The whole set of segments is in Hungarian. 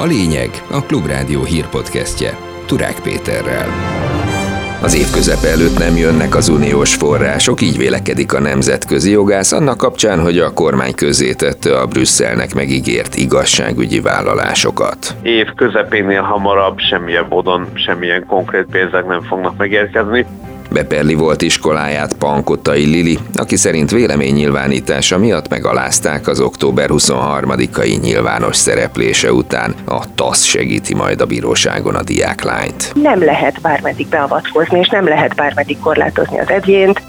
A lényeg a Klubrádió hírpodcastje Turák Péterrel. Az év közepe előtt nem jönnek az uniós források, így vélekedik a nemzetközi jogász annak kapcsán, hogy a kormány tette a Brüsszelnek megígért igazságügyi vállalásokat. Év közepénél hamarabb semmilyen módon semmilyen konkrét pénzek nem fognak megérkezni. Beperli volt iskoláját Pankotai Lili, aki szerint véleménynyilvánítása miatt megalázták az október 23-ai nyilvános szereplése után. A TASZ segíti majd a bíróságon a diáklányt. Nem lehet bármeddig beavatkozni, és nem lehet bármeddig korlátozni az egyént.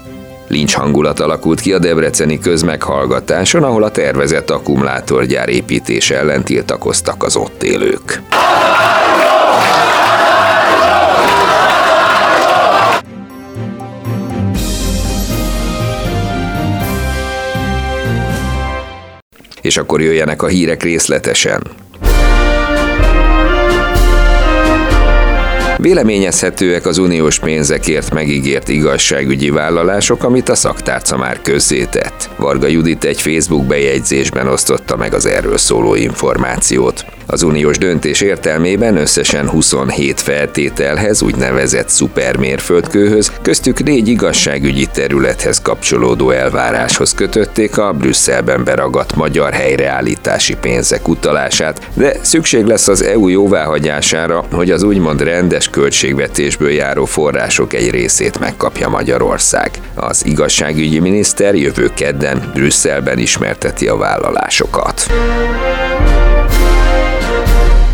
Lincs hangulat alakult ki a debreceni közmeghallgatáson, ahol a tervezett akkumulátorgyár építése ellen tiltakoztak az ott élők. És akkor jöjjenek a hírek részletesen. Véleményezhetőek az uniós pénzekért megígért igazságügyi vállalások, amit a szaktárca már közzétett. Varga Judit egy Facebook bejegyzésben osztotta meg az erről szóló információt. Az uniós döntés értelmében összesen 27 feltételhez, úgynevezett szupermérföldkőhöz, köztük négy igazságügyi területhez kapcsolódó elváráshoz kötötték a Brüsszelben beragadt magyar helyreállítási pénzek utalását, de szükség lesz az EU jóváhagyására, hogy az úgymond rendes költségvetésből járó források egy részét megkapja Magyarország. Az igazságügyi miniszter jövő kedden Brüsszelben ismerteti a vállalásokat.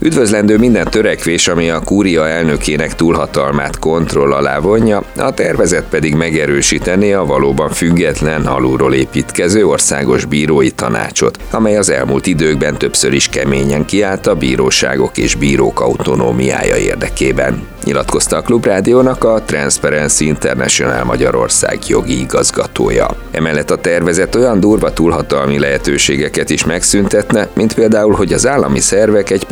Üdvözlendő minden törekvés, ami a kúria elnökének túlhatalmát kontroll alá vonja, a tervezet pedig megerősítené a valóban független, alulról építkező országos bírói tanácsot, amely az elmúlt időkben többször is keményen kiállt a bíróságok és bírók autonómiája érdekében nyilatkozta a Klubrádiónak a Transparency International Magyarország jogi igazgatója. Emellett a tervezet olyan durva túlhatalmi lehetőségeket is megszüntetne, mint például, hogy az állami szervek egy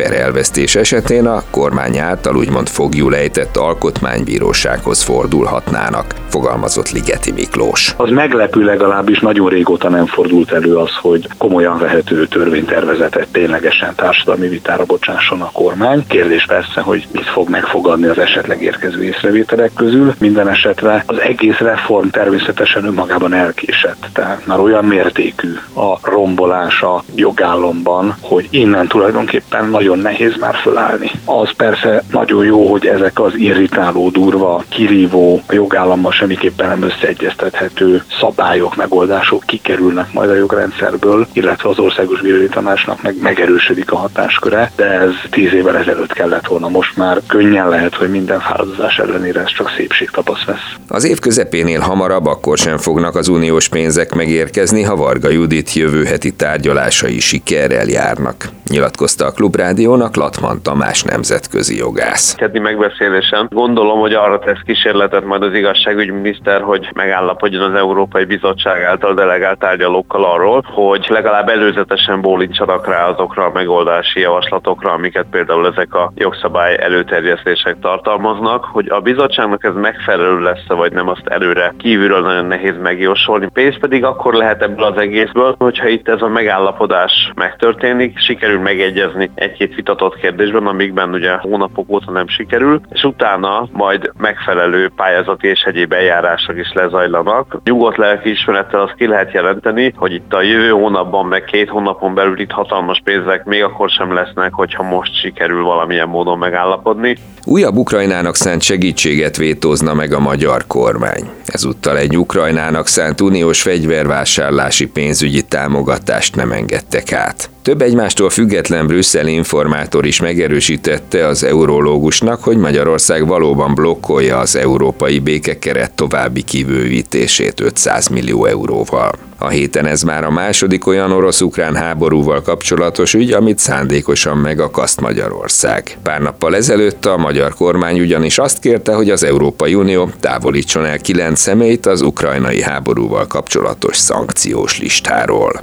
perelvesztés esetén a kormány által úgymond fogjul ejtett alkotmánybírósághoz fordulhatnának, fogalmazott Ligeti Miklós. Az meglepő legalábbis nagyon régóta nem fordult elő az, hogy komolyan vehető törvénytervezetet ténylegesen társadalmi vitára bocsásson a kormány. Kérdés persze, hogy mit fog megfogadni az esetleg érkező észrevételek közül. Minden esetre az egész reform természetesen önmagában elkésett. Tehát már olyan mértékű a rombolás a jogállomban, hogy innen tulajdonképpen nagyon nehéz már fölállni. Az persze nagyon jó, hogy ezek az irritáló, durva, kirívó, a jogállammal semmiképpen nem összeegyeztethető szabályok, megoldások kikerülnek majd a jogrendszerből, illetve az országos bírói tanácsnak meg megerősödik a hatásköre, de ez tíz évvel ezelőtt kellett volna. Most már könnyen lehet, hogy minden fáradozás ellenére ez csak szépség tapasz lesz. Az év közepénél hamarabb akkor sem fognak az uniós pénzek megérkezni, ha Varga Judit jövő heti tárgyalásai sikerrel járnak. Nyilatkozta a Klubrádiónak Latman Tamás nemzetközi jogász. Keddi megbeszélésen gondolom, hogy arra tesz kísérletet majd az igazságügyminiszter, hogy megállapodjon az Európai Bizottság által delegált tárgyalókkal arról, hogy legalább előzetesen bólincsanak rá azokra a megoldási javaslatokra, amiket például ezek a jogszabály előterjesztések tart tartalmaznak, hogy a bizottságnak ez megfelelő lesz vagy nem, azt előre kívülről nagyon nehéz megjósolni. Pénz pedig akkor lehet ebből az egészből, hogyha itt ez a megállapodás megtörténik, sikerül megegyezni egy-két vitatott kérdésben, amikben ugye hónapok óta nem sikerül, és utána majd megfelelő pályázati és egyéb eljárások is lezajlanak. Nyugodt lelkiismerettel azt ki lehet jelenteni, hogy itt a jövő hónapban, meg két hónapon belül itt hatalmas pénzek még akkor sem lesznek, hogyha most sikerül valamilyen módon megállapodni. Újabb Ukrajnának szánt segítséget vétózna meg a magyar kormány. Ezúttal egy Ukrajnának szánt uniós fegyvervásárlási pénzügyi támogatást nem engedtek át. Több egymástól független brüsszeli informátor is megerősítette az eurológusnak, hogy Magyarország valóban blokkolja az európai békekeret további kibővítését 500 millió euróval. A héten ez már a második olyan orosz-ukrán háborúval kapcsolatos ügy, amit szándékosan megakaszt Magyarország. Pár nappal ezelőtt a magyar kormány ugyanis azt kérte, hogy az Európai Unió távolítson el kilenc személyt az ukrajnai háborúval kapcsolatos szankciós listáról.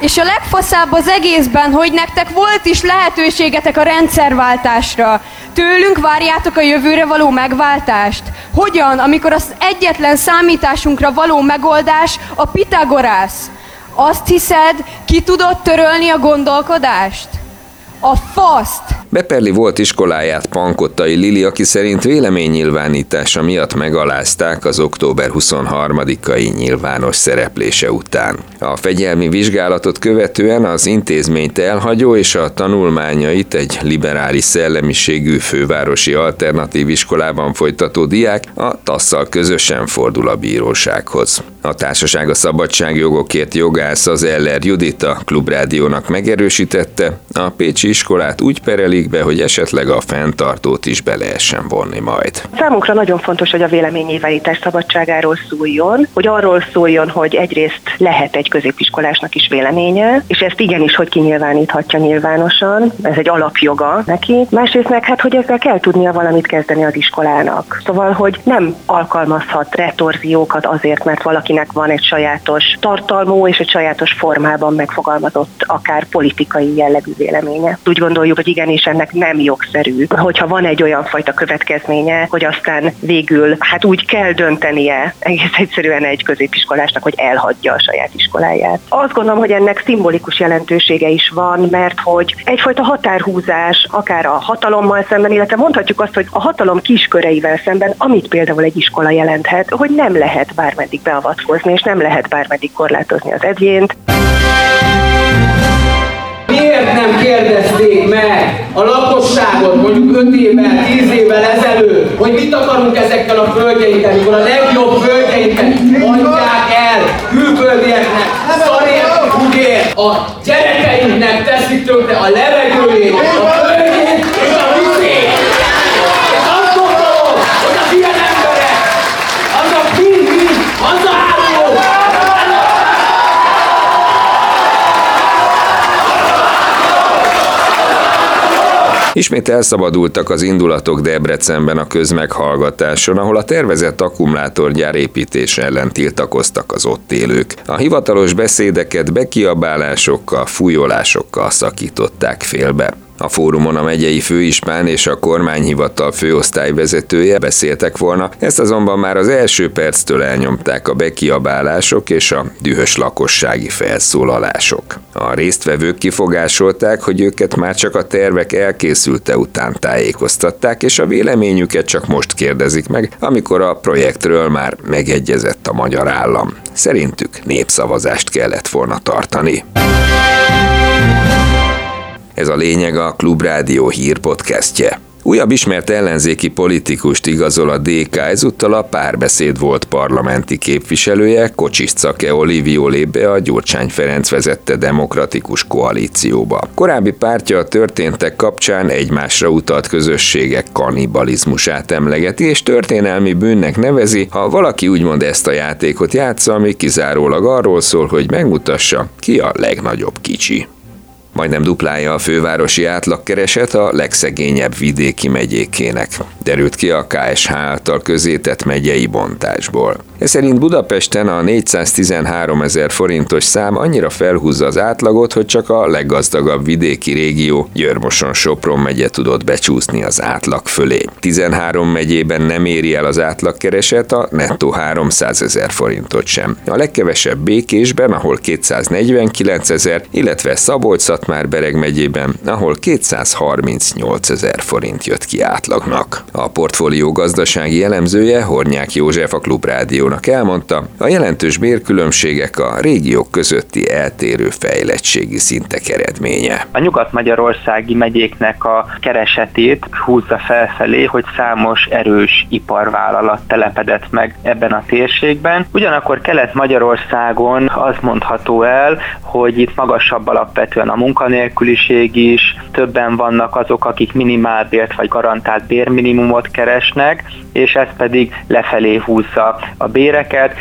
És a legfaszább az egészben, hogy nektek volt is lehetőségetek a rendszerváltásra. Tőlünk várjátok a jövőre való megváltást? Hogyan, amikor az egyetlen számításunkra való megoldás a Pitagorász? Azt hiszed, ki tudod törölni a gondolkodást? A faszt! Beperli volt iskoláját Pankottai Lili, aki szerint véleménynyilvánítása miatt megalázták az október 23-ai nyilvános szereplése után. A fegyelmi vizsgálatot követően az intézményt elhagyó és a tanulmányait egy liberális szellemiségű fővárosi alternatív iskolában folytató diák a tasszal közösen fordul a bírósághoz. A társaság a szabadságjogokért jogász az Eller Judita klubrádiónak megerősítette, a Pécsi iskolát úgy perelik be, hogy esetleg a fenntartót is be lehessen vonni majd. Számunkra nagyon fontos, hogy a véleménynyilvánítás szabadságáról szóljon, hogy arról szóljon, hogy egyrészt lehet egy középiskolásnak is véleménye, és ezt igenis, hogy kinyilváníthatja nyilvánosan, ez egy alapjoga neki. Másrészt meg hát, hogy ezzel kell tudnia valamit kezdeni az iskolának. Szóval, hogy nem alkalmazhat retorziókat azért, mert valakinek van egy sajátos tartalmú és egy sajátos formában megfogalmazott akár politikai jellegű véleménye. Úgy gondoljuk, hogy igenis ennek nem jogszerű, hogyha van egy olyan fajta következménye, hogy aztán végül hát úgy kell döntenie egész egyszerűen egy középiskolásnak, hogy elhagyja a saját iskoláját. Azt gondolom, hogy ennek szimbolikus jelentősége is van, mert hogy egyfajta határhúzás, akár a hatalommal szemben, illetve mondhatjuk azt, hogy a hatalom kisköreivel szemben, amit például egy iskola jelenthet, hogy nem lehet bármeddig beavatkozni, és nem lehet bármeddig korlátozni az egyént. Miért nem kérdezték meg a lakosságot mondjuk 5 évvel, 10 évvel ezelőtt, hogy mit akarunk ezekkel a földjeinkkel, mikor a legjobb földjeinket adják el külföldieknek, szarért, húgért, a gyerekeinknek teszik tönkre a levegőjét, a Ismét elszabadultak az indulatok Debrecenben a közmeghallgatáson, ahol a tervezett akkumulátorgyár építése ellen tiltakoztak az ott élők. A hivatalos beszédeket bekiabálásokkal, fújolásokkal szakították félbe. A fórumon a megyei főispán és a kormányhivatal főosztályvezetője beszéltek volna, ezt azonban már az első perctől elnyomták a bekiabálások és a dühös lakossági felszólalások. A résztvevők kifogásolták, hogy őket már csak a tervek elkészülte után tájékoztatták, és a véleményüket csak most kérdezik meg, amikor a projektről már megegyezett a magyar állam. Szerintük népszavazást kellett volna tartani. Ez a lényeg a Klubrádió hírpodcastje. Újabb ismert ellenzéki politikust igazol a DK, ezúttal a párbeszéd volt parlamenti képviselője, Kocsis Cake Olivio lép be a Gyurcsány Ferenc vezette demokratikus koalícióba. Korábbi pártja a történtek kapcsán egymásra utalt közösségek kannibalizmusát emlegeti, és történelmi bűnnek nevezi, ha valaki úgymond ezt a játékot játsza, ami kizárólag arról szól, hogy megmutassa, ki a legnagyobb kicsi. Majdnem duplája a fővárosi átlagkereset a legszegényebb vidéki megyékének. Derült ki a KSH által közétett megyei bontásból. Ez szerint Budapesten a 413 ezer forintos szám annyira felhúzza az átlagot, hogy csak a leggazdagabb vidéki régió Györmoson Sopron megye tudott becsúszni az átlag fölé. 13 megyében nem éri el az átlagkereset a nettó 300 ezer forintot sem. A legkevesebb Békésben, ahol 249 ezer, illetve szabolcs már Bereg megyében, ahol 238 ezer forint jött ki átlagnak. A portfólió gazdasági elemzője Hornyák József a Klubrádiónak elmondta, a jelentős bérkülönbségek a régiók közötti eltérő fejlettségi szintek eredménye. A nyugat-magyarországi megyéknek a keresetét húzza felfelé, hogy számos erős iparvállalat telepedett meg ebben a térségben. Ugyanakkor Kelet-Magyarországon az mondható el, hogy itt magasabb alapvetően a munkanélküliség is, többen vannak azok, akik minimálbért vagy garantált bérminimumot keresnek, és ez pedig lefelé húzza a béreket.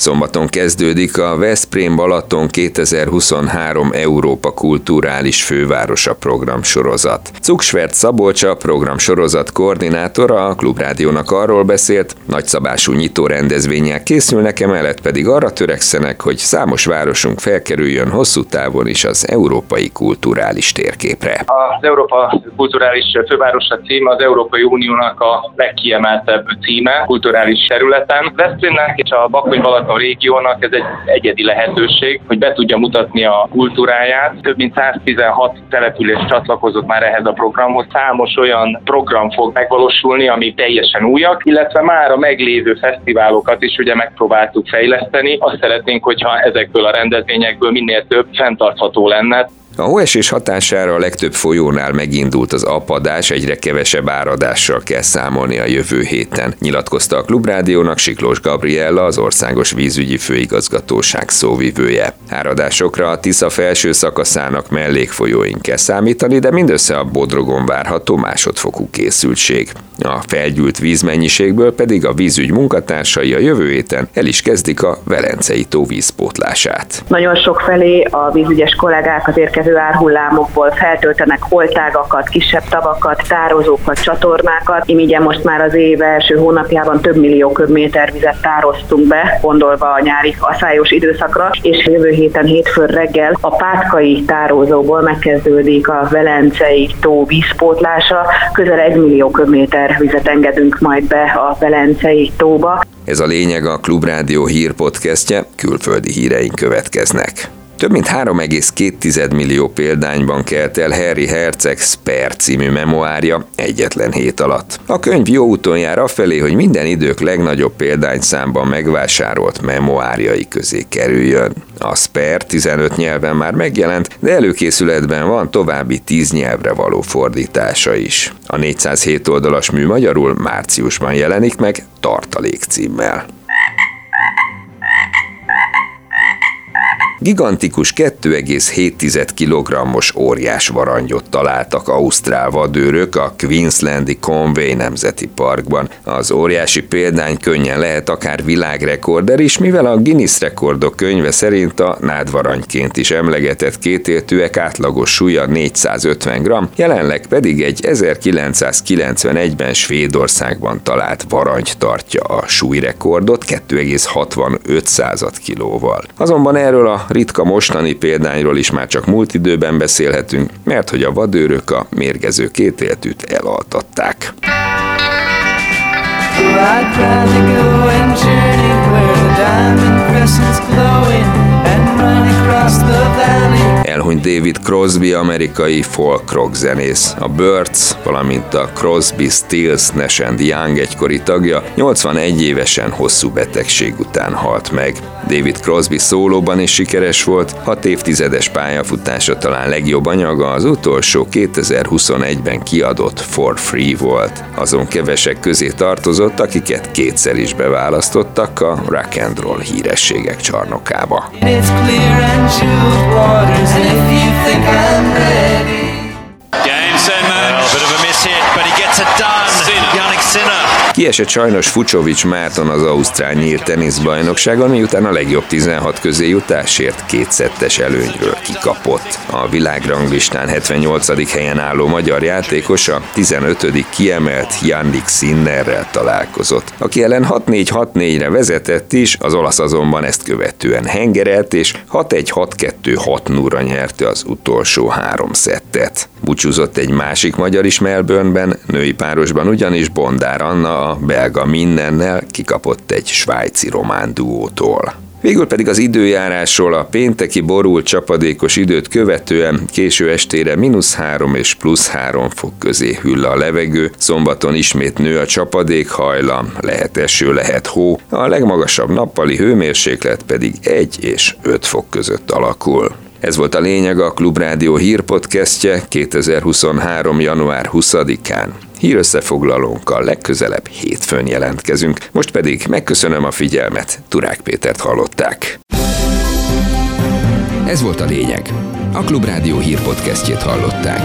Szombaton kezdődik a Veszprém Balaton 2023 Európa Kulturális Fővárosa programsorozat. Cuksvert Szabolcsa programsorozat koordinátora a Klubrádiónak arról beszélt, nagyszabású nyitó rendezvények készülnek, emellett pedig arra törekszenek, hogy számos városunk felkerüljön hosszú távon is az európai kulturális térképre. Az Európa Kulturális Fővárosa címe az Európai Uniónak a legkiemeltebb címe kulturális területen. Veszprémnek és a Bakony Balaton a régiónak ez egy egyedi lehetőség, hogy be tudja mutatni a kultúráját. Több mint 116 település csatlakozott már ehhez a programhoz. Számos olyan program fog megvalósulni, ami teljesen újak, illetve már a meglévő fesztiválokat is ugye megpróbáltuk fejleszteni. Azt szeretnénk, hogyha ezekből a rendezvényekből minél több fenntartható lenne. A hóesés hatására a legtöbb folyónál megindult az apadás, egyre kevesebb áradással kell számolni a jövő héten, nyilatkozta a Klubrádiónak Siklós Gabriella, az Országos Vízügyi Főigazgatóság szóvivője. Áradásokra a Tisza felső szakaszának mellékfolyóin kell számítani, de mindössze a Bodrogon várható másodfokú készültség. A felgyűlt vízmennyiségből pedig a vízügy munkatársai a jövő héten el is kezdik a Velencei tó vízpótlását. Nagyon sok felé a vízügyes kollégák az érkező árhullámokból feltöltenek holtágakat, kisebb tavakat, tározókat, csatornákat. Imigyen most már az év első hónapjában több millió köbméter vizet tároztunk be, gondolva a nyári aszályos időszakra, és jövő héten hétfőn reggel a Pátkai tározóból megkezdődik a Velencei tó vízpótlása, közel egy millió köbméter vizet engedünk majd be a Velencei tóba. Ez a lényeg a Klubrádió hírpodcastje, külföldi híreink következnek. Több mint 3,2 millió példányban kelt el Harry Herceg Spare című memoárja egyetlen hét alatt. A könyv jó úton jár afelé, hogy minden idők legnagyobb példányszámban megvásárolt memoárjai közé kerüljön. A Spare 15 nyelven már megjelent, de előkészületben van további 10 nyelvre való fordítása is. A 407 oldalas mű magyarul márciusban jelenik meg tartalék címmel. Gigantikus 2,7 kg-os óriás varangyot találtak ausztrál vadőrök a Queenslandi Conway Nemzeti Parkban. Az óriási példány könnyen lehet akár világrekorder is, mivel a Guinness rekordok könyve szerint a nádvaranyként is emlegetett kétértűek átlagos súlya 450 g, jelenleg pedig egy 1991-ben Svédországban talált varangy tartja a súlyrekordot 2,65 kilóval. Azonban erről a ritka mostani példányról is már csak múlt időben beszélhetünk, mert hogy a vadőrök a mérgező kétéltűt elaltatták. I'd rather go and journey where the diamond crescent's glowing Elhunyt David Crosby, amerikai folk rock zenész. A Birds, valamint a Crosby, Stills, Nash Young egykori tagja 81 évesen hosszú betegség után halt meg. David Crosby szólóban is sikeres volt, hat évtizedes pályafutása talán legjobb anyaga az utolsó 2021-ben kiadott For Free volt. Azon kevesek közé tartozott, akiket kétszer is beválasztottak a rock and roll hírességek csarnokába. It's clear and chilled waters, and if you think I'm ready. Games and well, a bit of a miss hit, but he gets it done. Kiesett sajnos Fucsovics Márton az Ausztrál nyílt teniszbajnokságon, miután a legjobb 16 közé jutásért kétszettes előnyről kikapott. A világranglistán 78. helyen álló magyar játékos a 15. kiemelt Jannik Sinnerrel találkozott, aki ellen 6-4-6-4-re vezetett is, az olasz azonban ezt követően hengerelt, és 6-1-6-2-6 0 nyerte az utolsó három szettet. Búcsúzott egy másik magyar is Melbourneben, női párosban ugyanis Bondár Anna a belga mindennel kikapott egy svájci román duótól. Végül pedig az időjárásról a pénteki borult csapadékos időt követően késő estére mínusz 3 és plusz 3 fok közé hüll a levegő, szombaton ismét nő a csapadék hajlam, lehet eső, lehet hó, a legmagasabb nappali hőmérséklet pedig 1 és 5 fok között alakul. Ez volt a lényeg a Klubrádió hírpodcastje 2023. január 20-án. Hírösszefoglalónkkal legközelebb hétfőn jelentkezünk. Most pedig megköszönöm a figyelmet, Turák Pétert hallották. Ez volt a lényeg. A Klubrádió hírpodcastjét hallották.